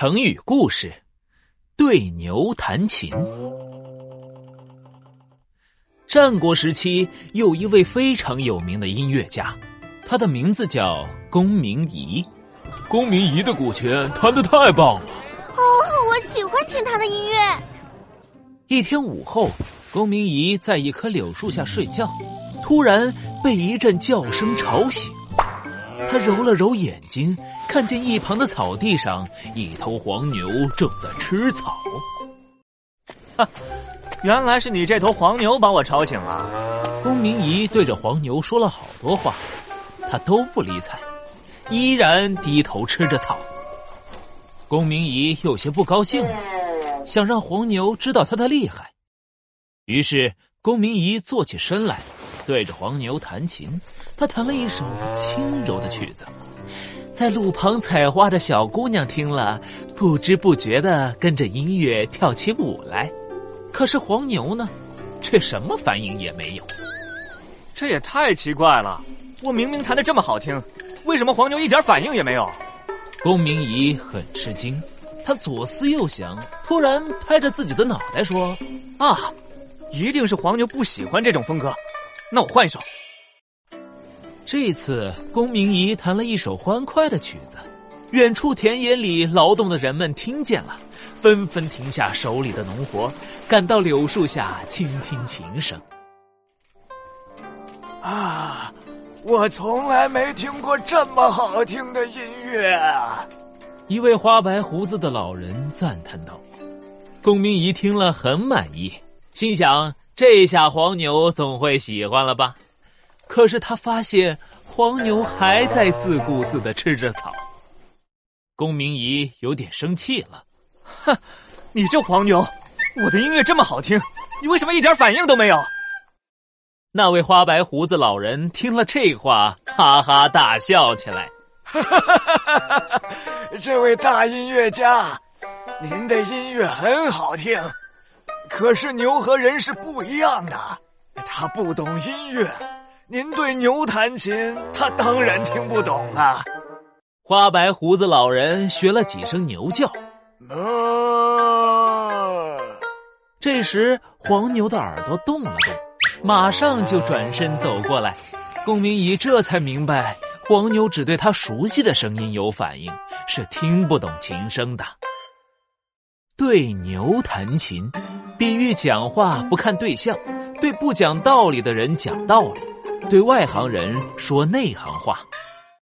成语故事：对牛弹琴。战国时期有一位非常有名的音乐家，他的名字叫公明仪。公明仪的古琴弹得太棒了。哦，我喜欢听他的音乐。一天午后，公明仪在一棵柳树下睡觉，突然被一阵叫声吵醒。他揉了揉眼睛，看见一旁的草地上，一头黄牛正在吃草。哈，原来是你这头黄牛把我吵醒了。公明仪对着黄牛说了好多话，他都不理睬，依然低头吃着草。公明仪有些不高兴，想让黄牛知道他的厉害，于是公明仪坐起身来。对着黄牛弹琴，他弹了一首轻柔的曲子，在路旁采花的小姑娘听了，不知不觉的跟着音乐跳起舞来。可是黄牛呢，却什么反应也没有。这也太奇怪了！我明明弹的这么好听，为什么黄牛一点反应也没有？公明仪很吃惊，他左思右想，突然拍着自己的脑袋说：“啊，一定是黄牛不喜欢这种风格。”那我换一首。这次公明仪弹了一首欢快的曲子，远处田野里劳动的人们听见了，纷纷停下手里的农活，赶到柳树下倾听琴声。啊，我从来没听过这么好听的音乐啊！一位花白胡子的老人赞叹道。公明仪听了很满意，心想。这下黄牛总会喜欢了吧？可是他发现黄牛还在自顾自的吃着草。公明仪有点生气了，哼，你这黄牛，我的音乐这么好听，你为什么一点反应都没有？那位花白胡子老人听了这话，哈哈大笑起来。哈哈哈哈哈！这位大音乐家，您的音乐很好听。可是牛和人是不一样的，他不懂音乐。您对牛弹琴，他当然听不懂啊。花白胡子老人学了几声牛叫，哞。这时黄牛的耳朵动了动，马上就转身走过来。龚明仪这才明白，黄牛只对他熟悉的声音有反应，是听不懂琴声的。对牛弹琴。比喻讲话不看对象，对不讲道理的人讲道理，对外行人说内行话。